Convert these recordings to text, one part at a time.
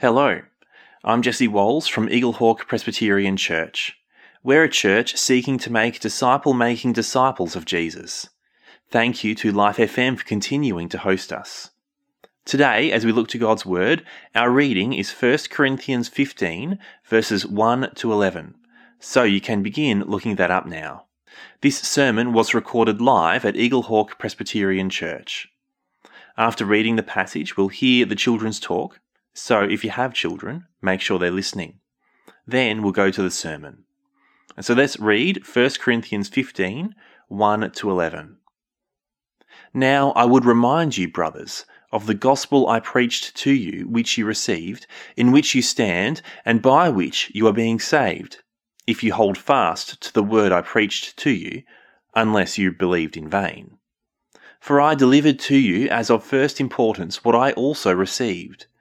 Hello, I'm Jesse Walls from Eaglehawk Presbyterian Church. We're a church seeking to make disciple making disciples of Jesus. Thank you to Life FM for continuing to host us. Today, as we look to God's Word, our reading is 1 Corinthians 15, verses 1 to 11. So you can begin looking that up now. This sermon was recorded live at Eaglehawk Presbyterian Church. After reading the passage, we'll hear the children's talk, so if you have children, make sure they're listening. Then we'll go to the sermon. And so let's read 1 Corinthians 15 1 to 11. Now I would remind you, brothers, of the gospel I preached to you, which you received, in which you stand, and by which you are being saved, if you hold fast to the word I preached to you, unless you believed in vain. For I delivered to you as of first importance what I also received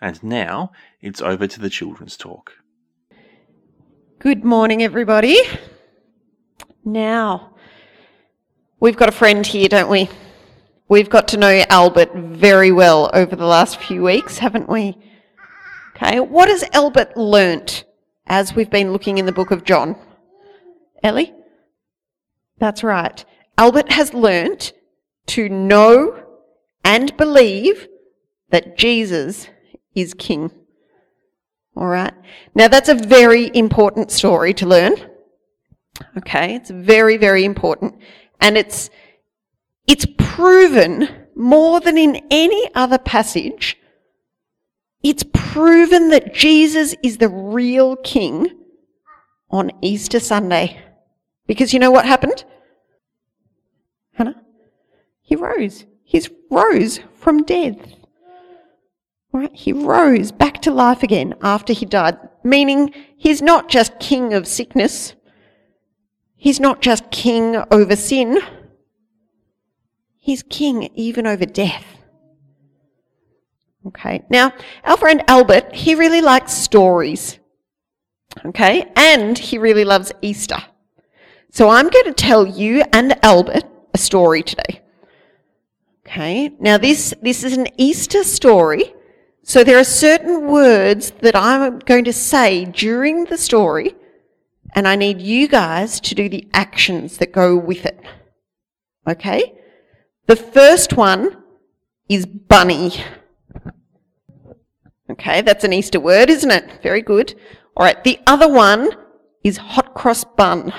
And now it's over to the children's talk. Good morning, everybody. Now, we've got a friend here, don't we? We've got to know Albert very well over the last few weeks, haven't we? Okay, what has Albert learnt as we've been looking in the book of John? Ellie? That's right. Albert has learnt to know and believe that Jesus is king. All right. Now that's a very important story to learn. Okay. It's very, very important. And it's, it's proven more than in any other passage. It's proven that Jesus is the real king on Easter Sunday. Because you know what happened? Hannah? He rose. He rose from death. Right? He rose back to life again after he died, meaning he's not just king of sickness. He's not just king over sin. He's king even over death. Okay. Now, our friend Albert, he really likes stories. Okay. And he really loves Easter. So I'm going to tell you and Albert a story today. Okay. Now this, this is an Easter story so there are certain words that I'm going to say during the story, and I need you guys to do the actions that go with it. Okay? The first one is bunny. Okay, that's an Easter word, isn't it? Very good. All right, the other one is hot cross bun.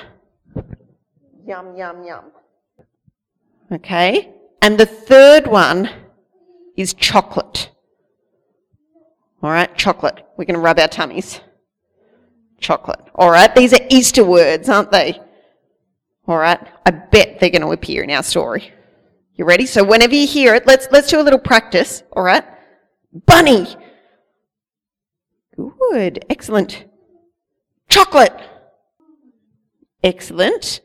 Yum, yum, yum. Okay, and the third one is chocolate. All right, chocolate. We're going to rub our tummies. Chocolate. All right, these are Easter words, aren't they? All right, I bet they're going to appear in our story. You ready? So whenever you hear it, let's let's do a little practice. All right, bunny. Good, excellent. Chocolate. Excellent.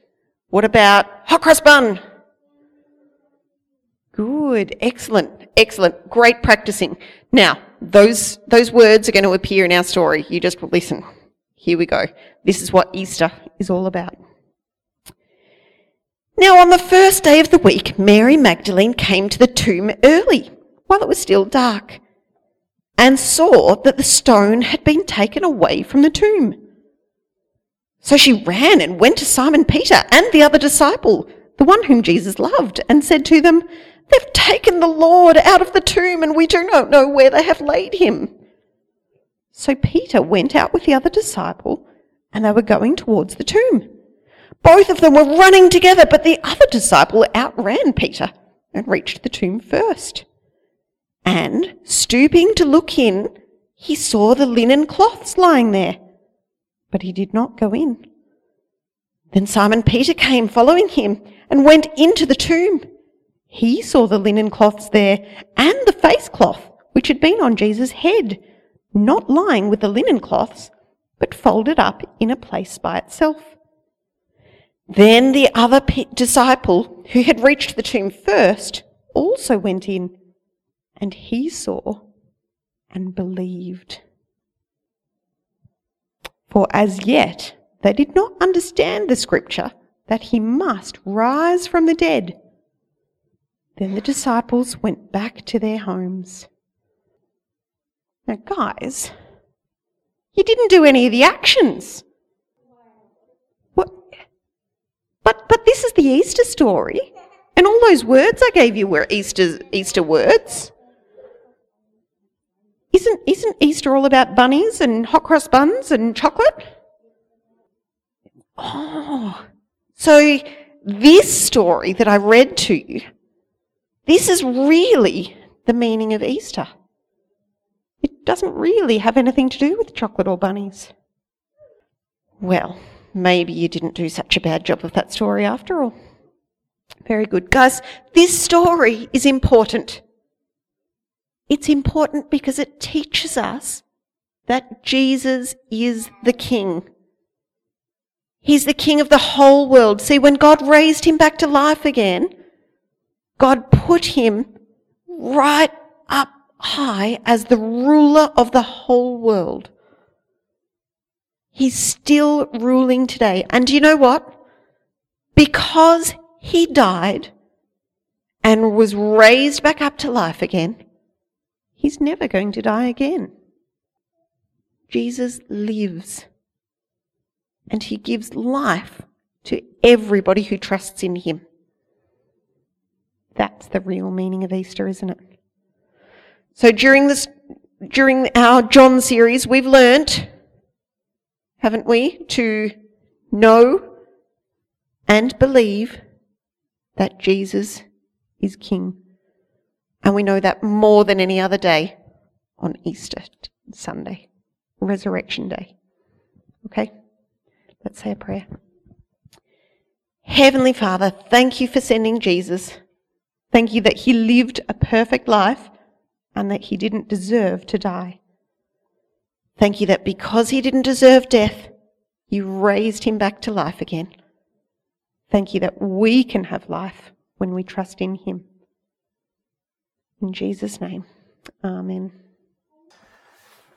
What about hot cross bun? Good, excellent, excellent. Great practicing. Now, those, those words are going to appear in our story. You just listen. Here we go. This is what Easter is all about. Now, on the first day of the week, Mary Magdalene came to the tomb early, while it was still dark, and saw that the stone had been taken away from the tomb. So she ran and went to Simon Peter and the other disciple, the one whom Jesus loved, and said to them, They've taken the Lord out of the tomb and we do not know where they have laid him. So Peter went out with the other disciple, and they were going towards the tomb. Both of them were running together, but the other disciple outran Peter and reached the tomb first. And, stooping to look in, he saw the linen cloths lying there, but he did not go in. Then Simon Peter came following him and went into the tomb. He saw the linen cloths there and the face cloth which had been on Jesus' head, not lying with the linen cloths, but folded up in a place by itself. Then the other disciple, who had reached the tomb first, also went in, and he saw and believed. For as yet they did not understand the scripture that he must rise from the dead. Then the disciples went back to their homes. Now, guys, you didn't do any of the actions. What? But, but this is the Easter story. And all those words I gave you were Easter, Easter words. Isn't, isn't Easter all about bunnies and hot cross buns and chocolate? Oh, so this story that I read to you, this is really the meaning of Easter. It doesn't really have anything to do with chocolate or bunnies. Well, maybe you didn't do such a bad job of that story after all. Very good. Guys, this story is important. It's important because it teaches us that Jesus is the King. He's the King of the whole world. See, when God raised him back to life again, God put him right up high as the ruler of the whole world. He's still ruling today. And do you know what? Because he died and was raised back up to life again, he's never going to die again. Jesus lives and he gives life to everybody who trusts in him. That's the real meaning of Easter, isn't it? So during this, during our John series, we've learnt, haven't we, to know and believe that Jesus is King. And we know that more than any other day on Easter Sunday, Resurrection Day. Okay? Let's say a prayer. Heavenly Father, thank you for sending Jesus. Thank you that he lived a perfect life and that he didn't deserve to die. Thank you that because he didn't deserve death, you raised him back to life again. Thank you that we can have life when we trust in him. In Jesus' name, Amen.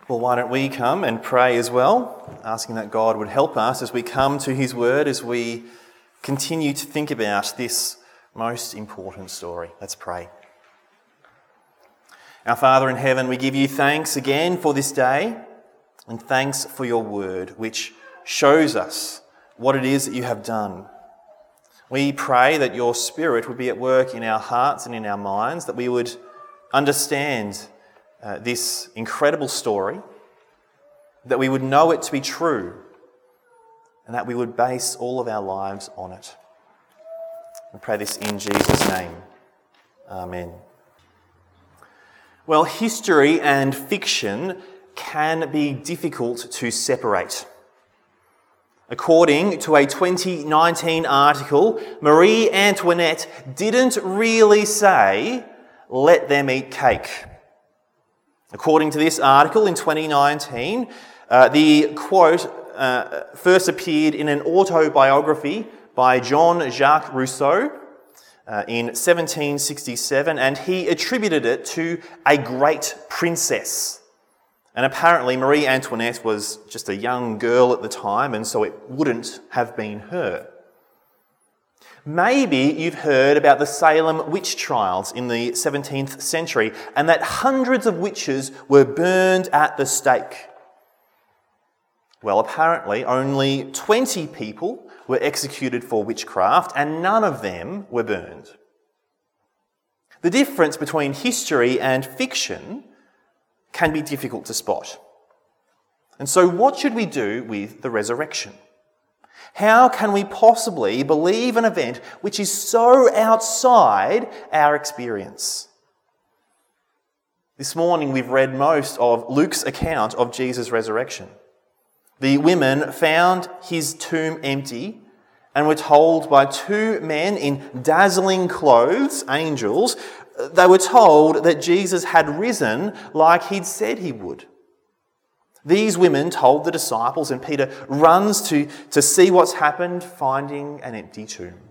Well, why don't we come and pray as well, asking that God would help us as we come to his word, as we continue to think about this most important story. Let's pray. Our Father in heaven, we give you thanks again for this day and thanks for your word, which shows us what it is that you have done. We pray that your Spirit would be at work in our hearts and in our minds, that we would understand uh, this incredible story, that we would know it to be true, and that we would base all of our lives on it. We pray this in Jesus' name. Amen. Well, history and fiction can be difficult to separate. According to a 2019 article, Marie Antoinette didn't really say, let them eat cake. According to this article in 2019, uh, the quote uh, first appeared in an autobiography by Jean Jacques Rousseau uh, in 1767, and he attributed it to a great princess. And apparently, Marie Antoinette was just a young girl at the time, and so it wouldn't have been her. Maybe you've heard about the Salem witch trials in the 17th century and that hundreds of witches were burned at the stake. Well, apparently, only 20 people were executed for witchcraft, and none of them were burned. The difference between history and fiction can be difficult to spot. And so, what should we do with the resurrection? How can we possibly believe an event which is so outside our experience? This morning we've read most of Luke's account of Jesus' resurrection. The women found his tomb empty and were told by two men in dazzling clothes, angels, they were told that Jesus had risen like he'd said he would. These women told the disciples, and Peter runs to, to see what's happened, finding an empty tomb.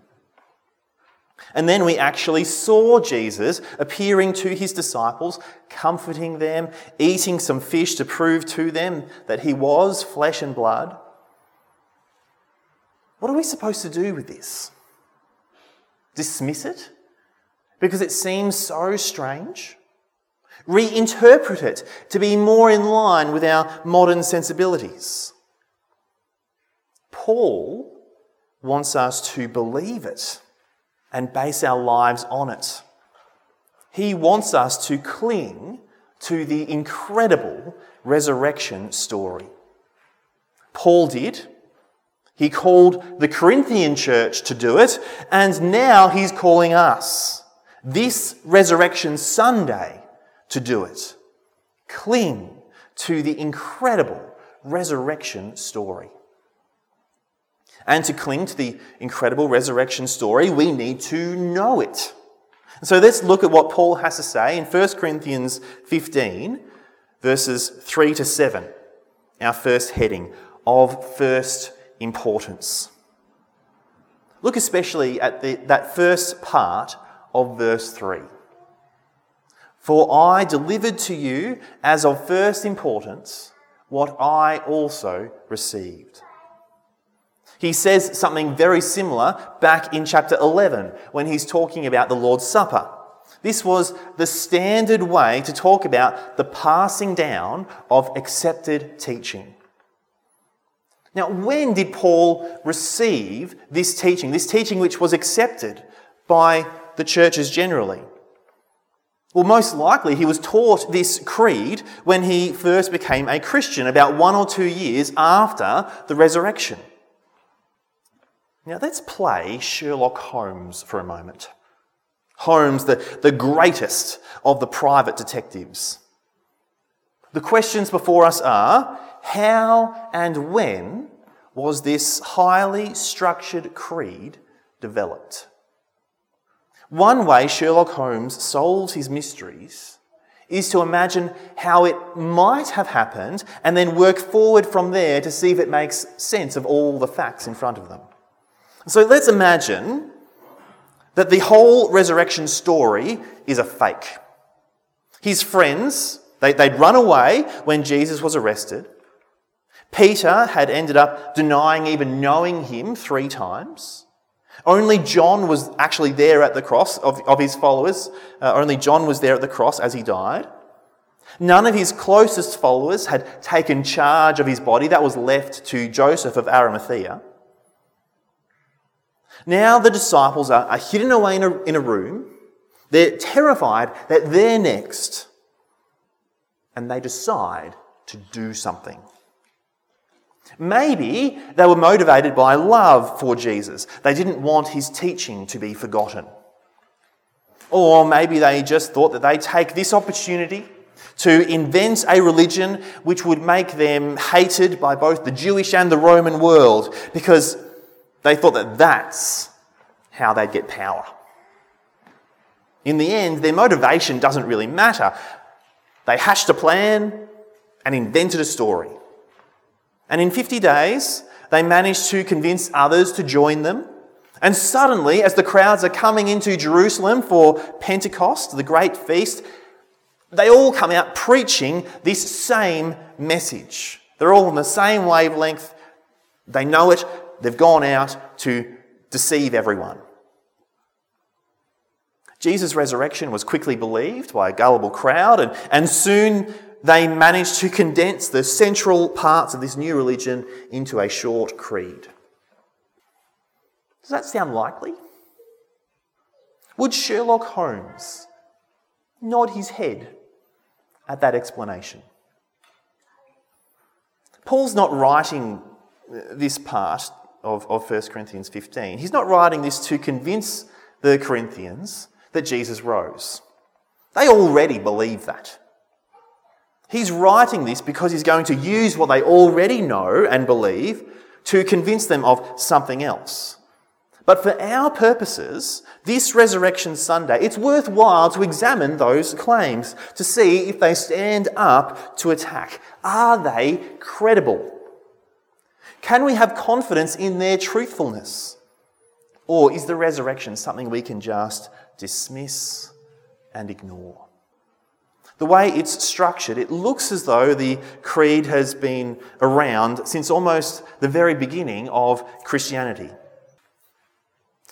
And then we actually saw Jesus appearing to his disciples, comforting them, eating some fish to prove to them that he was flesh and blood. What are we supposed to do with this? Dismiss it? Because it seems so strange? reinterpret it to be more in line with our modern sensibilities. Paul wants us to believe it and base our lives on it. He wants us to cling to the incredible resurrection story. Paul did. He called the Corinthian church to do it, and now he's calling us. This Resurrection Sunday to do it. Cling to the incredible resurrection story. And to cling to the incredible resurrection story, we need to know it. So let's look at what Paul has to say in 1 Corinthians 15, verses 3 to 7, our first heading of first importance. Look especially at the, that first part of verse 3. For I delivered to you as of first importance what I also received. He says something very similar back in chapter 11 when he's talking about the Lord's Supper. This was the standard way to talk about the passing down of accepted teaching. Now, when did Paul receive this teaching, this teaching which was accepted by the churches generally? Well, most likely he was taught this creed when he first became a Christian, about one or two years after the resurrection. Now, let's play Sherlock Holmes for a moment. Holmes, the, the greatest of the private detectives. The questions before us are how and when was this highly structured creed developed? One way Sherlock Holmes solves his mysteries is to imagine how it might have happened and then work forward from there to see if it makes sense of all the facts in front of them. So let's imagine that the whole resurrection story is a fake. His friends, they, would run away when Jesus was arrested. Peter had ended up denying even knowing him three times. Only John was actually there at the cross of, of his followers. Uh, only John was there at the cross as he died. None of his closest followers had taken charge of his body. That was left to Joseph of Arimathea. Now the disciples are, are hidden away in a, in a room. They're terrified that they're next. And they decide to do something. Maybe they were motivated by love for Jesus. They didn't want his teaching to be forgotten. Or maybe they just thought that they'd take this opportunity to invent a religion which would make them hated by both the Jewish and the Roman world because they thought that that's how they'd get power. In the end, their motivation doesn't really matter. They hatched a plan and invented a story. And in 50 days, they managed to convince others to join them. And suddenly, as the crowds are coming into Jerusalem for Pentecost, the great feast, they all come out preaching this same message. They're all on the same wavelength. They know it. They've gone out to deceive everyone. Jesus' resurrection was quickly believed by a gullible crowd, and, and soon they managed to condense the central parts of this new religion into a short creed. Does that sound likely? Would Sherlock Holmes nod his head at that explanation? Paul's not writing this part of, of 1 Corinthians 15. He's not writing this to convince the Corinthians that Jesus rose. They already believe that. He's writing this because he's going to use what they already know and believe to convince them of something else. But for our purposes, this Resurrection Sunday, it's worthwhile to examine those claims to see if they stand up to attack. Are they credible? Can we have confidence in their truthfulness? Or is the resurrection something we can just dismiss and ignore? The way it's structured, it looks as though the creed has been around since almost the very beginning of Christianity.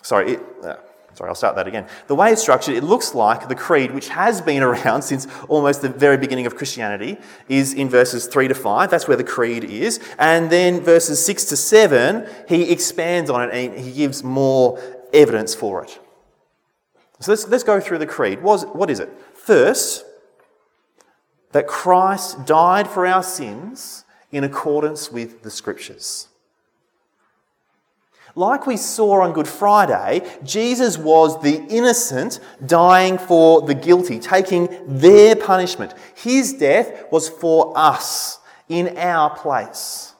Sorry, it, uh, sorry, I'll start that again. The way it's structured, it looks like the creed, which has been around since almost the very beginning of Christianity, is in verses 3 to 5. That's where the creed is. And then verses 6 to 7, he expands on it and he gives more evidence for it. So let's, let's go through the creed. What, what is it? First, that Christ died for our sins in accordance with the Scriptures. Like we saw on Good Friday, Jesus was the innocent dying for the guilty, taking their punishment. His death was for us in our place.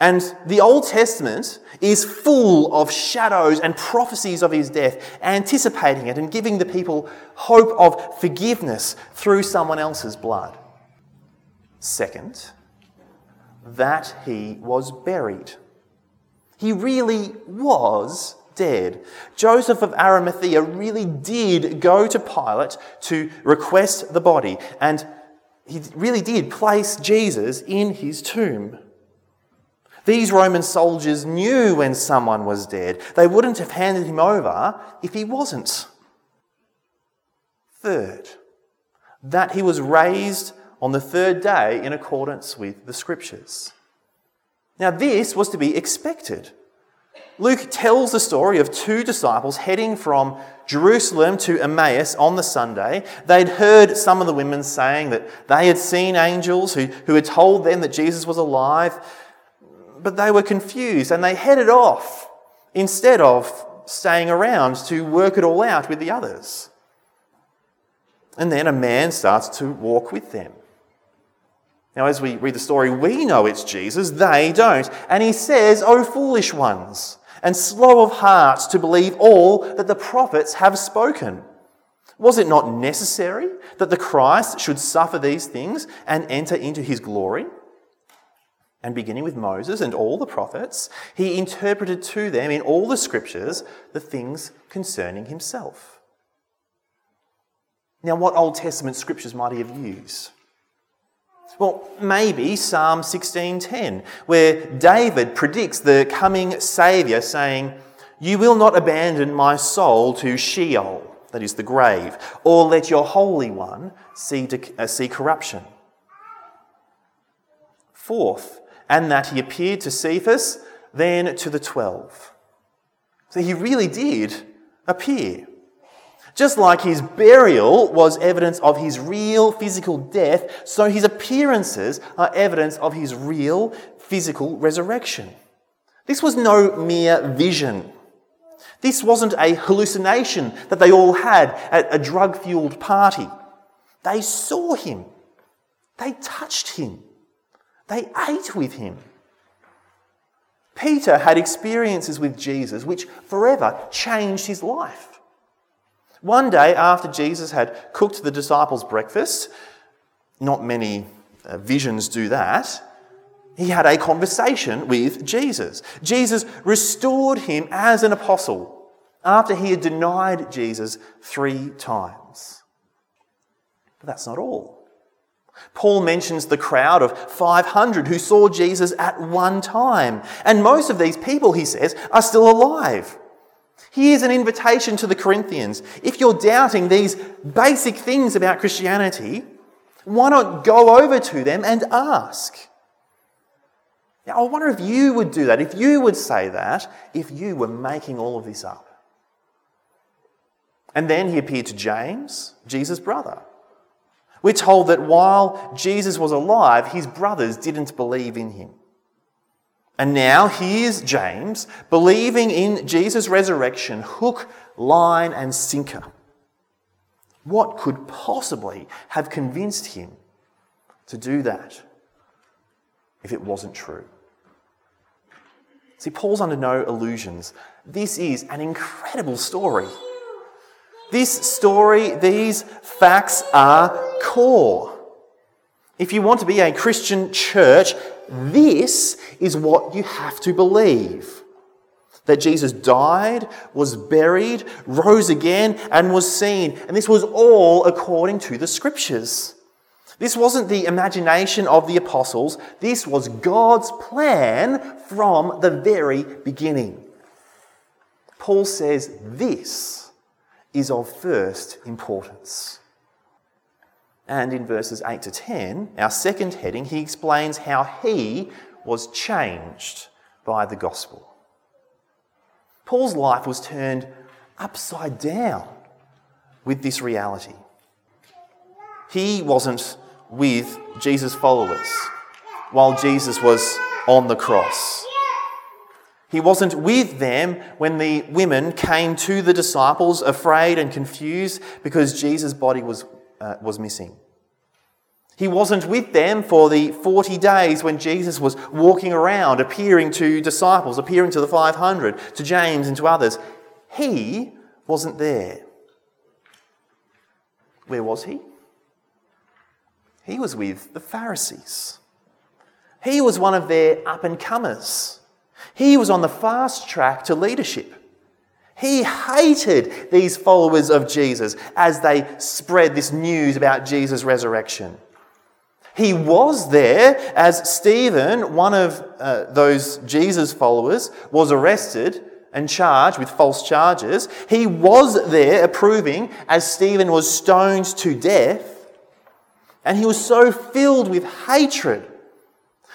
And the Old Testament is full of shadows and prophecies of his death, anticipating it and giving the people hope of forgiveness through someone else's blood. Second, that he was buried. He really was dead. Joseph of Arimathea really did go to Pilate to request the body, and he really did place Jesus in his tomb. These Roman soldiers knew when someone was dead. They wouldn't have handed him over if he wasn't. Third, that he was raised on the third day in accordance with the scriptures. Now, this was to be expected. Luke tells the story of two disciples heading from Jerusalem to Emmaus on the Sunday. They'd heard some of the women saying that they had seen angels who, who had told them that Jesus was alive but they were confused and they headed off instead of staying around to work it all out with the others. And then a man starts to walk with them. Now, as we read the story, we know it's Jesus, they don't. And he says, O foolish ones, and slow of heart to believe all that the prophets have spoken. Was it not necessary that the Christ should suffer these things and enter into his glory? And beginning with Moses and all the prophets, he interpreted to them in all the scriptures the things concerning himself. Now, what Old Testament scriptures might he have used? Well, maybe Psalm 16:10, where David predicts the coming Saviour, saying, You will not abandon my soul to Sheol, that is the grave, or let your Holy One see, uh, see corruption. Fourth, and that he appeared to Cephas, then to the twelve. So he really did appear. Just like his burial was evidence of his real physical death, so his appearances are evidence of his real physical resurrection. This was no mere vision. This wasn't a hallucination that they all had at a drug fueled party. They saw him, they touched him, they ate with him. Peter had experiences with Jesus which forever changed his life. One day, after Jesus had cooked the disciples' breakfast, not many uh, visions do that, he had a conversation with Jesus. Jesus restored him as an apostle after he had denied Jesus three times. But that's not all. Paul mentions the crowd of 500 who saw Jesus at one time. And most of these people, he says, are still alive. Here's an invitation to the Corinthians. If you're doubting these basic things about Christianity, why not go over to them and ask? Now, I wonder if you would do that, if you would say that, if you were making all of this up. And then he appeared to James, Jesus' brother. We're told that while Jesus was alive, his brothers didn't believe in him. And now here's James believing in Jesus' resurrection, hook, line, and sinker. What could possibly have convinced him to do that if it wasn't true? See, Paul's under no illusions. This is an incredible story. This story, these facts are core. If you want to be a Christian church, this is what you have to believe that Jesus died, was buried, rose again, and was seen. And this was all according to the scriptures. This wasn't the imagination of the apostles, this was God's plan from the very beginning. Paul says this is of first importance. And in verses 8 to 10, our second heading, he explains how he was changed by the gospel. Paul's life was turned upside down with this reality. He wasn't with Jesus' followers while Jesus was on the cross. He wasn't with them when the women came to the disciples afraid and confused because Jesus' body was, uh, was missing. He wasn't with them for the 40 days when Jesus was walking around, appearing to disciples, appearing to the 500, to James and to others. He wasn't there. Where was he? He was with the Pharisees. He was one of their up and comers. He was on the fast track to leadership. He hated these followers of Jesus as they spread this news about Jesus' resurrection. He was there as Stephen, one of uh, those Jesus followers, was arrested and charged with false charges. He was there approving as Stephen was stoned to death. And he was so filled with hatred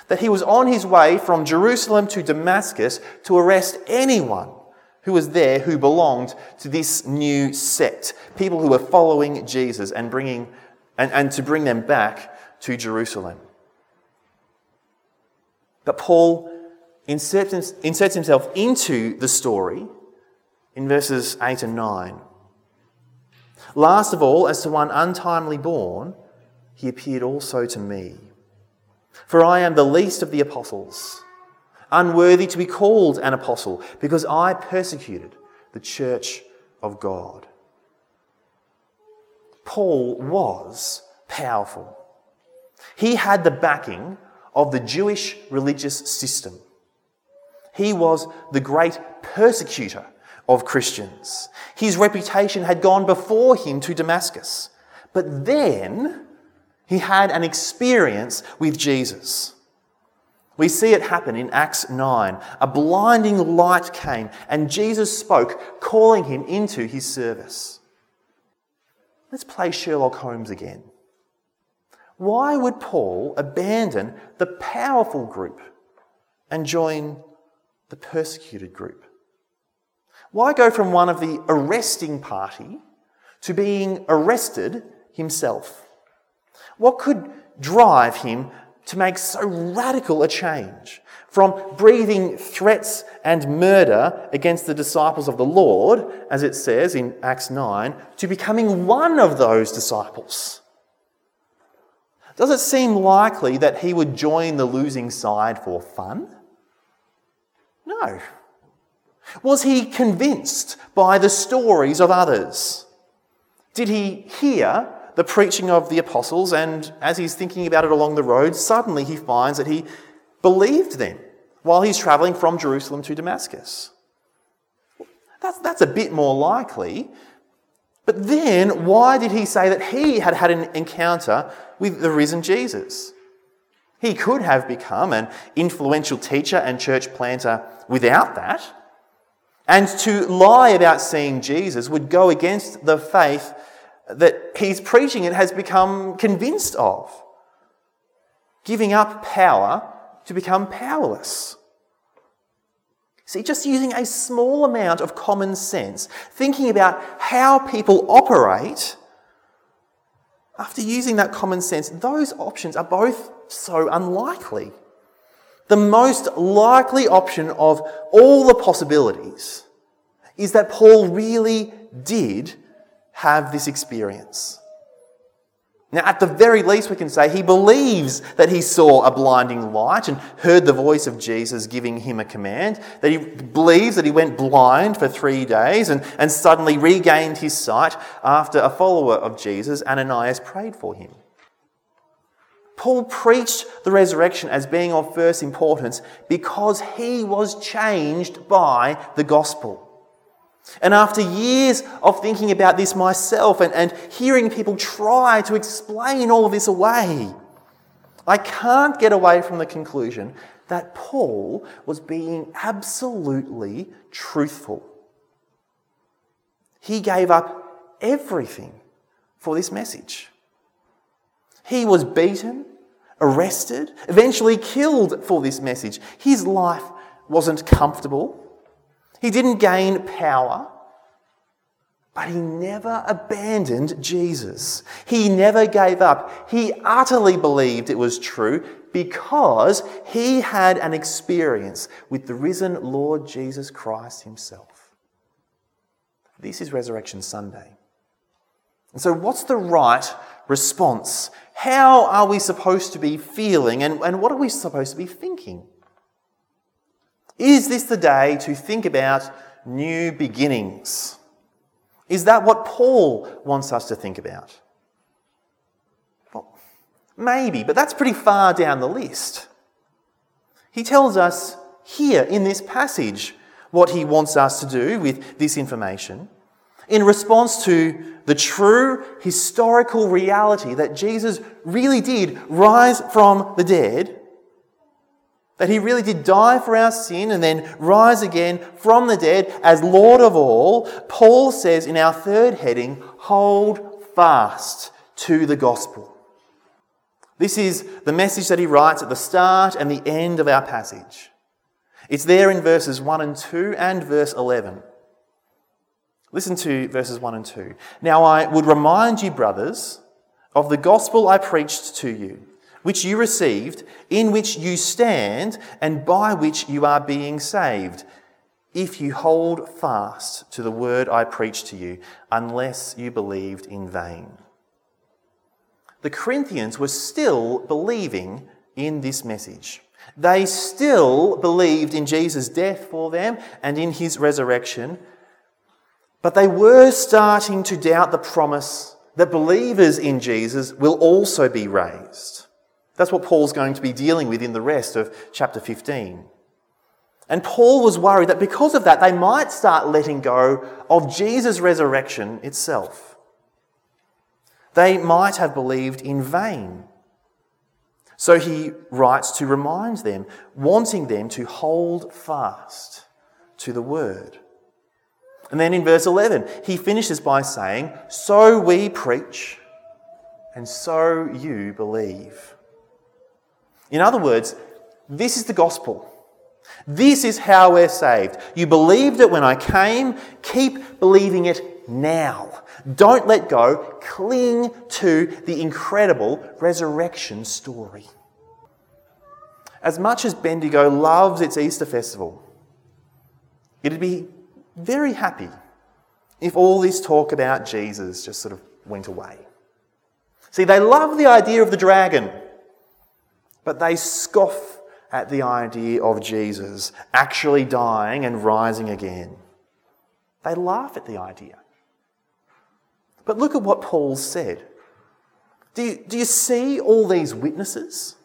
that he was on his way from Jerusalem to Damascus to arrest anyone who was there who belonged to this new sect, people who were following Jesus and bringing and, and to bring them back to Jerusalem. But Paul inserts, inserts himself into the story in verses 8 and 9. Last of all, as to one untimely born, he appeared also to me. For I am the least of the apostles, unworthy to be called an apostle, because I persecuted the church of God. Paul was powerful. He had the backing of the Jewish religious system. He was the great persecutor of Christians. His reputation had gone before him to Damascus. But then he had an experience with Jesus. We see it happen in Acts 9. A blinding light came, and Jesus spoke, calling him into his service. Let's play Sherlock Holmes again. Why would Paul abandon the powerful group and join the persecuted group? Why go from one of the arresting party to being arrested himself? What could drive him to make so radical a change? From breathing threats and murder against the disciples of the Lord, as it says in Acts 9, to becoming one of those disciples. Does it seem likely that he would join the losing side for fun? No. Was he convinced by the stories of others? Did he hear the preaching of the apostles and as he's thinking about it along the road, suddenly he finds that he believed them while he's traveling from Jerusalem to Damascus? That's, that's a bit more likely but then, why did he say that he had had an encounter with the risen Jesus? He could have become an influential teacher and church planter without that. And to lie about seeing Jesus would go against the faith that he's preaching and has become convinced of. Giving up power to become powerless. See, just using a small amount of common sense, thinking about how people operate, after using that common sense, those options are both so unlikely. The most likely option of all the possibilities is that Paul really did have this experience. Now, at the very least, we can say he believes that he saw a blinding light and heard the voice of Jesus giving him a command, that he believes that he went blind for three days and, and suddenly regained his sight after a follower of Jesus, Ananias, prayed for him. Paul preached the resurrection as being of first importance because he was changed by the gospel. And after years of thinking about this myself and, and hearing people try to explain all of this away, I can't get away from the conclusion that Paul was being absolutely truthful. He gave up everything for this message. He was beaten, arrested, eventually killed for this message. His life wasn't comfortable. He didn't gain power, but he never abandoned Jesus. He never gave up. He utterly believed it was true because he had an experience with the risen Lord Jesus Christ himself. This is Resurrection Sunday. And so, what's the right response? How are we supposed to be feeling and, and what are we supposed to be thinking? Is this the day to think about new beginnings? Is that what Paul wants us to think about? Well, maybe, but that's pretty far down the list. He tells us here in this passage what he wants us to do with this information in response to the true historical reality that Jesus really did rise from the dead that he really did die for our sin and then rise again from the dead as Lord of all, Paul says in our third heading, hold fast to the gospel. This is the message that he writes at the start and the end of our passage. It's there in verses 1 and 2 and verse 11. Listen to verses 1 and 2. Now I would remind you, brothers, of the gospel I preached to you which you received, in which you stand, and by which you are being saved, if you hold fast to the word I preached to you, unless you believed in vain. The Corinthians were still believing in this message. They still believed in Jesus' death for them and in his resurrection, but they were starting to doubt the promise that believers in Jesus will also be raised. That's what Paul's going to be dealing with in the rest of chapter 15. And Paul was worried that because of that, they might start letting go of Jesus' resurrection itself. They might have believed in vain. So he writes to remind them, wanting them to hold fast to the word. And then in verse 11, he finishes by saying, So we preach, and so you believe. In other words, this is the gospel. This is how we're saved. You believed it when I came, keep believing it now. Don't let go. Cling to the incredible resurrection story. As much as Bendigo loves its Easter festival, it'd be very happy if all this talk about Jesus just sort of went away. See, they love the idea of the dragon but they scoff at the idea of Jesus actually dying and rising again. They laugh at the idea. But look at what Paul said. Do you, do you see all these witnesses?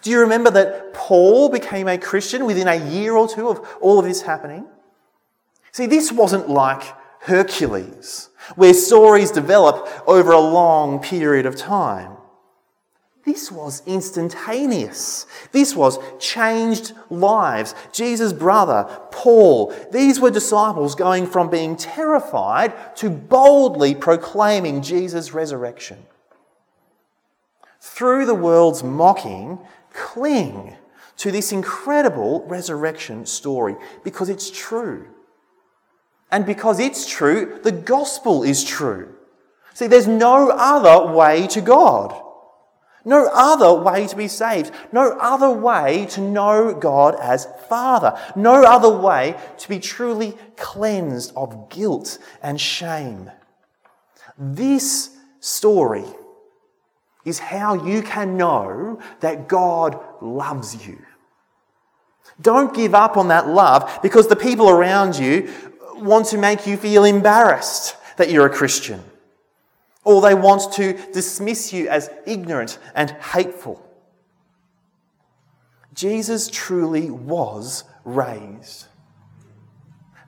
Do you remember that Paul became a Christian within a year or two of all of this happening? See, this wasn't like Hercules, where stories develop over a long period of time. This was instantaneous. This was changed lives. Jesus' brother, Paul, these were disciples going from being terrified to boldly proclaiming Jesus' resurrection. Through the world's mocking, cling to this incredible resurrection story because it's true. And because it's true, the gospel is true. See, there's no other way to God. No other way to be saved. No other way to know God as Father. No other way to be truly cleansed of guilt and shame. This story is how you can know that God loves you. Don't give up on that love because the people around you want to make you feel embarrassed that you're a Christian or they want to dismiss you as ignorant and hateful. Jesus truly was raised,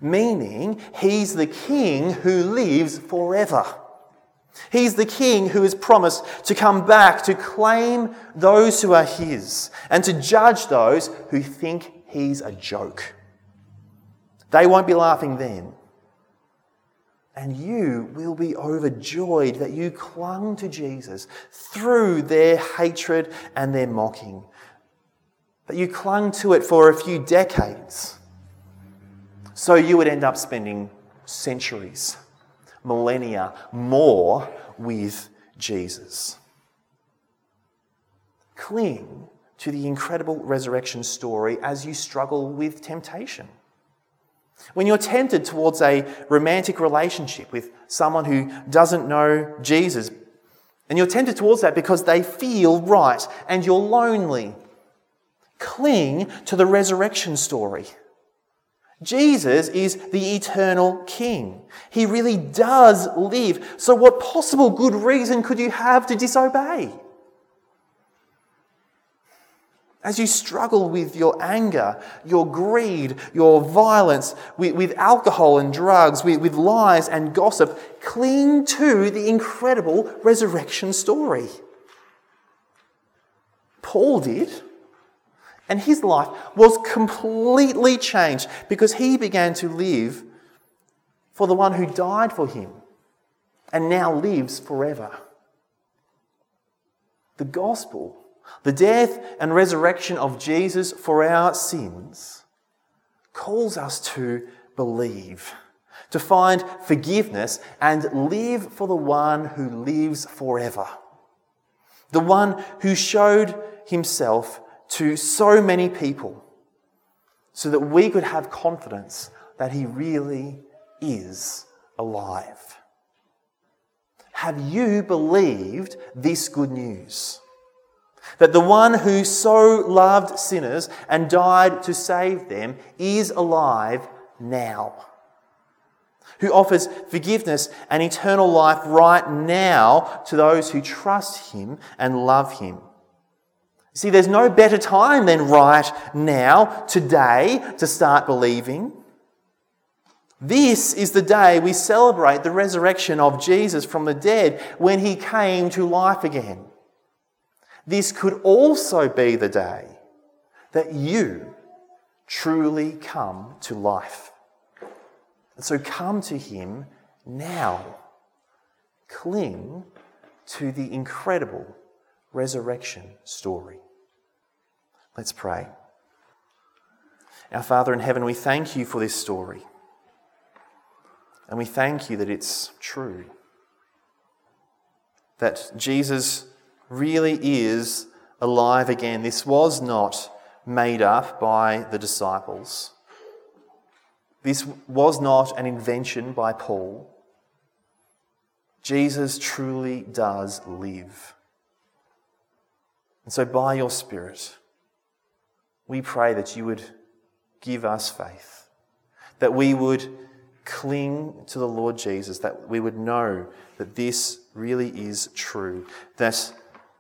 meaning he's the king who lives forever. He's the king who is promised to come back to claim those who are his and to judge those who think he's a joke. They won't be laughing then. And you will be overjoyed that you clung to Jesus through their hatred and their mocking. That you clung to it for a few decades. So you would end up spending centuries, millennia more with Jesus. Cling to the incredible resurrection story as you struggle with temptation. When you're tempted towards a romantic relationship with someone who doesn't know Jesus, and you're tempted towards that because they feel right and you're lonely, cling to the resurrection story. Jesus is the eternal King. He really does live. So, what possible good reason could you have to disobey? As you struggle with your anger, your greed, your violence, with, with alcohol and drugs, with, with lies and gossip, cling to the incredible resurrection story. Paul did. And his life was completely changed because he began to live for the one who died for him and now lives forever. The gospel the death and resurrection of Jesus for our sins calls us to believe, to find forgiveness and live for the one who lives forever. The one who showed himself to so many people so that we could have confidence that he really is alive. Have you believed this good news? That the one who so loved sinners and died to save them is alive now. Who offers forgiveness and eternal life right now to those who trust him and love him. See, there's no better time than right now, today, to start believing. This is the day we celebrate the resurrection of Jesus from the dead when he came to life again. This could also be the day that you truly come to life. And so come to Him now. Cling to the incredible resurrection story. Let's pray. Our Father in heaven, we thank you for this story. And we thank you that it's true. That Jesus really is alive again. This was not made up by the disciples. This was not an invention by Paul. Jesus truly does live. And so, by your Spirit, we pray that you would give us faith, that we would cling to the Lord Jesus, that we would know that this really is true, that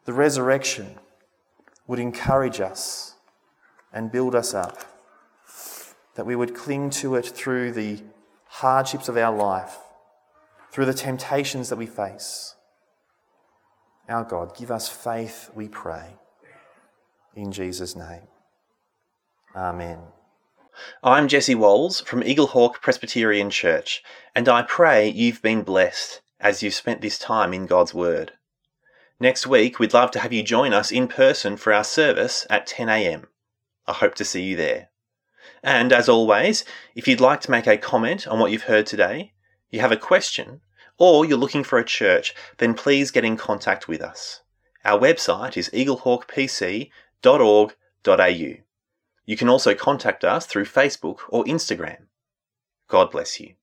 the resurrection would encourage us and build us up, that we would cling to it through the hardships of our life, through the temptations that we face. Our God, give us faith, we pray. In Jesus' name. Amen. I'm Jesse Walls from Eaglehawk Presbyterian Church, and I pray you've been blessed as you've spent this time in God's Word. Next week, we'd love to have you join us in person for our service at 10am. I hope to see you there. And as always, if you'd like to make a comment on what you've heard today, you have a question, or you're looking for a church, then please get in contact with us. Our website is eaglehawkpc.org.au. You can also contact us through Facebook or Instagram. God bless you.